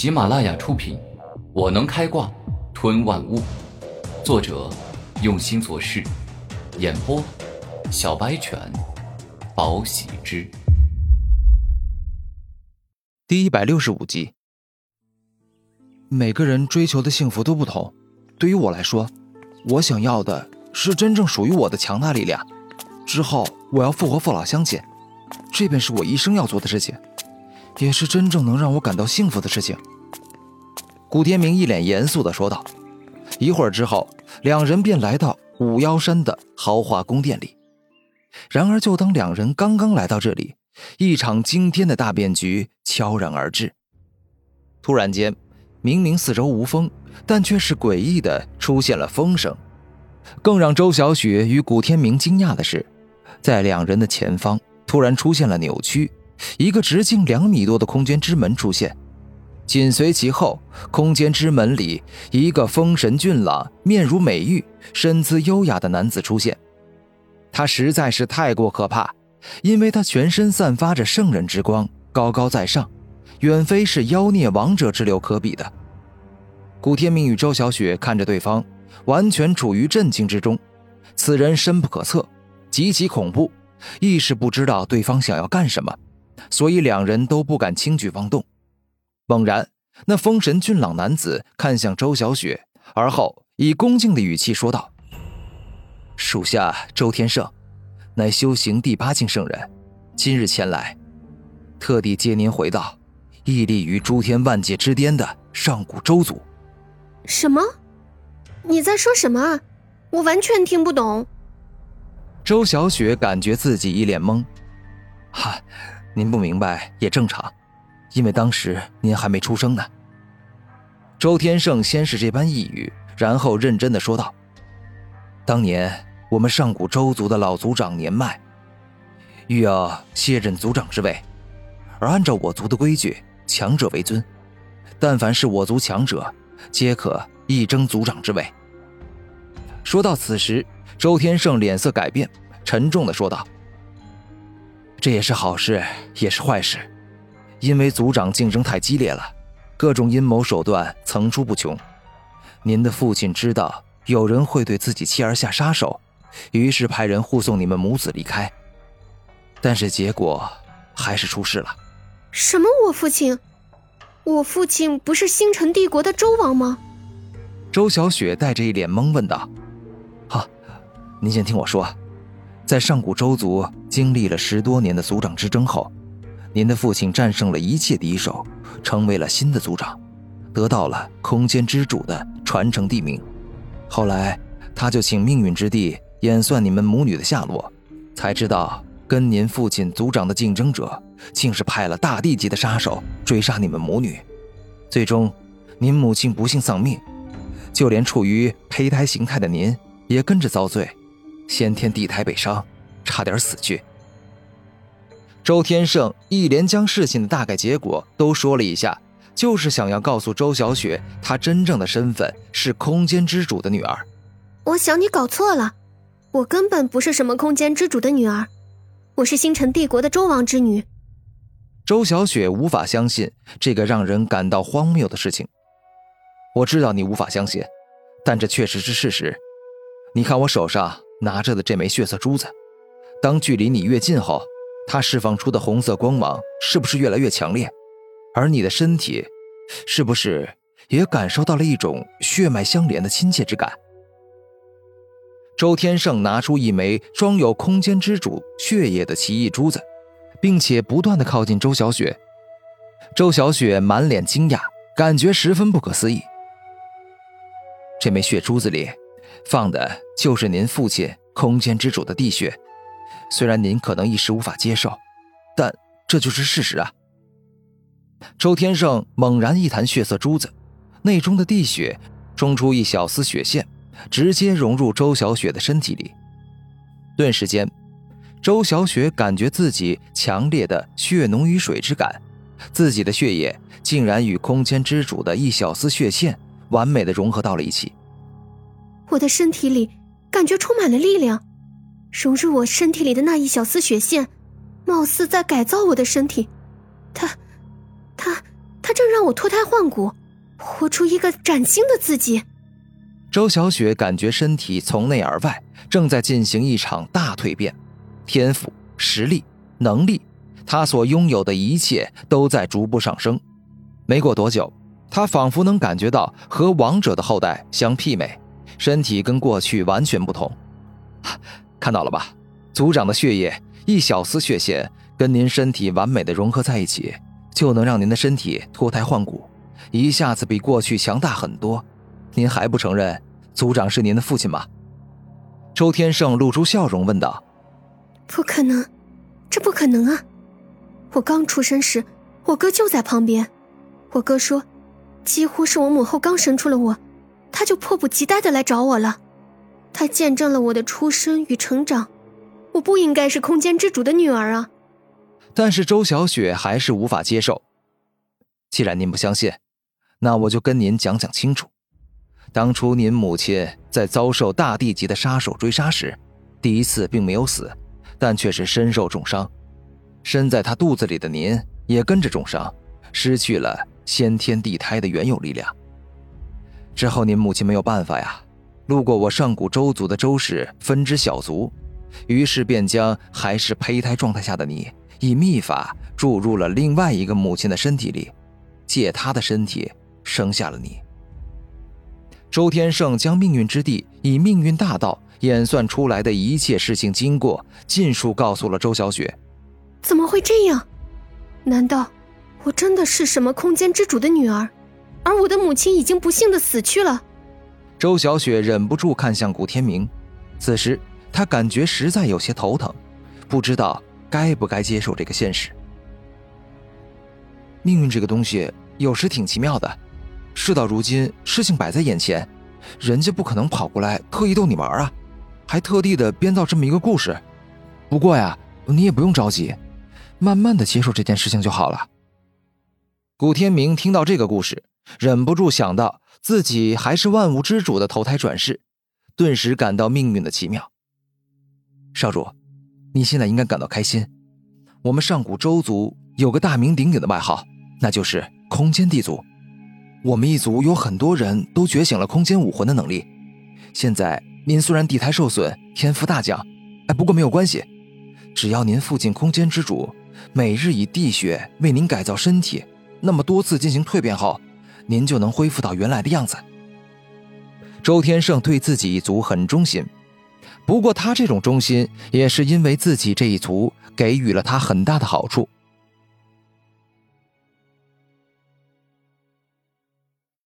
喜马拉雅出品，《我能开挂吞万物》，作者用心做事，演播小白犬，宝喜之，第一百六十五集。每个人追求的幸福都不同，对于我来说，我想要的是真正属于我的强大力量。之后，我要复活父老乡亲，这便是我一生要做的事情。也是真正能让我感到幸福的事情。古天明一脸严肃地说道。一会儿之后，两人便来到五妖山的豪华宫殿里。然而，就当两人刚刚来到这里，一场惊天的大变局悄然而至。突然间，明明四周无风，但却是诡异的出现了风声。更让周小雪与古天明惊讶的是，在两人的前方突然出现了扭曲。一个直径两米多的空间之门出现，紧随其后，空间之门里一个风神俊朗、面如美玉、身姿优雅的男子出现。他实在是太过可怕，因为他全身散发着圣人之光，高高在上，远非是妖孽王者之流可比的。古天明与周小雪看着对方，完全处于震惊之中。此人深不可测，极其恐怖，一时不知道对方想要干什么。所以两人都不敢轻举妄动。猛然，那风神俊朗男子看向周小雪，而后以恭敬的语气说道：“属下周天胜，乃修行第八境圣人，今日前来，特地接您回到屹立于诸天万界之巅的上古周族。”什么？你在说什么？我完全听不懂。周小雪感觉自己一脸懵，哈。您不明白也正常，因为当时您还没出生呢。周天胜先是这般一语，然后认真的说道：“当年我们上古周族的老族长年迈，欲要卸任族长之位，而按照我族的规矩，强者为尊，但凡是我族强者，皆可一争族长之位。”说到此时，周天胜脸色改变，沉重的说道。这也是好事，也是坏事，因为族长竞争太激烈了，各种阴谋手段层出不穷。您的父亲知道有人会对自己妻儿下杀手，于是派人护送你们母子离开，但是结果还是出事了。什么？我父亲？我父亲不是星辰帝国的周王吗？周小雪带着一脸懵问道：“好，您先听我说。”在上古周族经历了十多年的族长之争后，您的父亲战胜了一切敌手，成为了新的族长，得到了空间之主的传承地名。后来，他就请命运之地演算你们母女的下落，才知道跟您父亲族长的竞争者，竟是派了大帝级的杀手追杀你们母女。最终，您母亲不幸丧命，就连处于胚胎形态的您也跟着遭罪。先天地胎被伤，差点死去。周天胜一连将事情的大概结果都说了一下，就是想要告诉周小雪，她真正的身份是空间之主的女儿。我想你搞错了，我根本不是什么空间之主的女儿，我是星辰帝国的周王之女。周小雪无法相信这个让人感到荒谬的事情。我知道你无法相信，但这确实是事实。你看我手上。拿着的这枚血色珠子，当距离你越近后，它释放出的红色光芒是不是越来越强烈？而你的身体，是不是也感受到了一种血脉相连的亲切之感？周天胜拿出一枚装有空间之主血液的奇异珠子，并且不断的靠近周小雪。周小雪满脸惊讶，感觉十分不可思议。这枚血珠子里。放的就是您父亲空间之主的地血，虽然您可能一时无法接受，但这就是事实啊！周天胜猛然一弹血色珠子，内中的地血冲出一小丝血线，直接融入周小雪的身体里。顿时间，周小雪感觉自己强烈的血浓于水之感，自己的血液竟然与空间之主的一小丝血线完美的融合到了一起。我的身体里感觉充满了力量，融入我身体里的那一小丝血线，貌似在改造我的身体。他，他，他正让我脱胎换骨，活出一个崭新的自己。周小雪感觉身体从内而外正在进行一场大蜕变，天赋、实力、能力，她所拥有的一切都在逐步上升。没过多久，她仿佛能感觉到和王者的后代相媲美，身体跟过去完全不同。看到了吧，族长的血液一小丝血线跟您身体完美的融合在一起，就能让您的身体脱胎换骨，一下子比过去强大很多。您还不承认族长是您的父亲吗？周天胜露出笑容问道。不可能，这不可能啊！我刚出生时，我哥就在旁边。我哥说，几乎是我母后刚生出了我，他就迫不及待的来找我了。他见证了我的出生与成长，我不应该是空间之主的女儿啊！但是周小雪还是无法接受。既然您不相信，那我就跟您讲讲清楚。当初您母亲在遭受大地级的杀手追杀时，第一次并没有死，但却是身受重伤。身在她肚子里的您也跟着重伤，失去了先天地胎的原有力量。之后您母亲没有办法呀，路过我上古周族的周氏分支小族，于是便将还是胚胎状态下的你以秘法注入了另外一个母亲的身体里，借她的身体生下了你。周天胜将命运之地以命运大道演算出来的一切事情经过尽数告诉了周小雪。怎么会这样？难道我真的是什么空间之主的女儿？而我的母亲已经不幸的死去了。周小雪忍不住看向古天明，此时她感觉实在有些头疼，不知道该不该接受这个现实。命运这个东西有时挺奇妙的。事到如今，事情摆在眼前，人家不可能跑过来特意逗你玩啊，还特地的编造这么一个故事。不过呀，你也不用着急，慢慢的接受这件事情就好了。古天明听到这个故事，忍不住想到自己还是万物之主的投胎转世，顿时感到命运的奇妙。少主，你现在应该感到开心，我们上古周族有个大名鼎鼎的外号，那就是空间地族。我们一族有很多人都觉醒了空间武魂的能力。现在您虽然地胎受损，天赋大降，哎，不过没有关系，只要您父亲空间之主每日以地血为您改造身体，那么多次进行蜕变后，您就能恢复到原来的样子。周天胜对自己一族很忠心，不过他这种忠心也是因为自己这一族给予了他很大的好处。